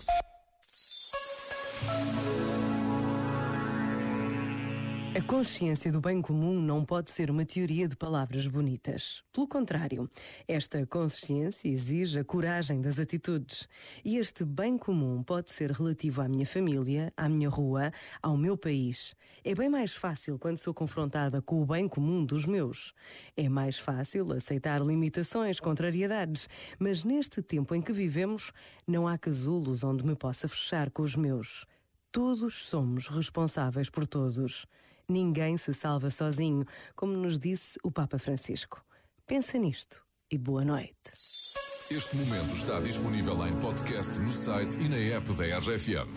Mix. A consciência do bem comum não pode ser uma teoria de palavras bonitas. Pelo contrário, esta consciência exige a coragem das atitudes. E este bem comum pode ser relativo à minha família, à minha rua, ao meu país. É bem mais fácil quando sou confrontada com o bem comum dos meus. É mais fácil aceitar limitações, contrariedades, mas neste tempo em que vivemos, não há casulos onde me possa fechar com os meus. Todos somos responsáveis por todos. Ninguém se salva sozinho, como nos disse o Papa Francisco. Pensa nisto e boa noite. Este momento está disponível em podcast no site e na app da RFM.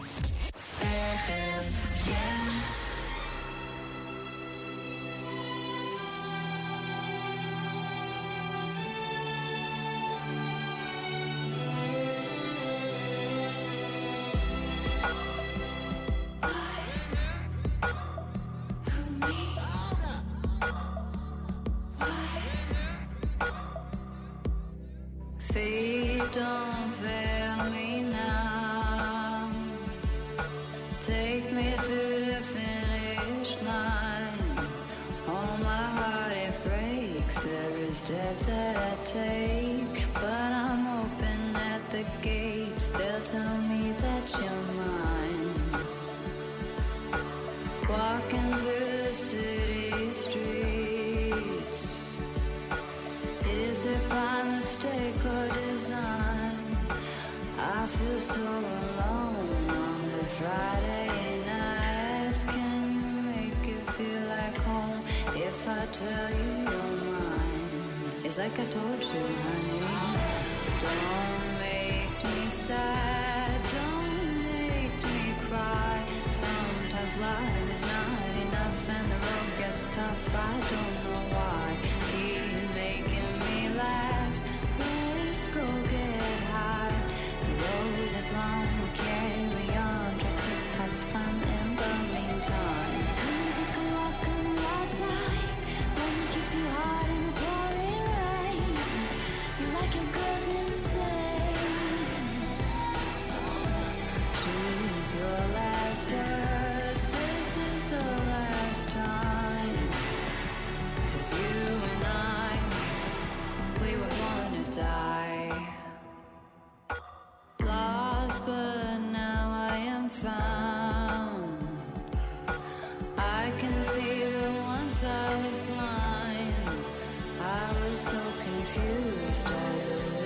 Feet don't fail me now. Take me to the finish line. Oh, my heart it breaks every step that I take. But I'm open at the gates. They'll tell me that you're Sometimes life is not enough and the road gets tough. I don't know why. I was blind. I was so confused a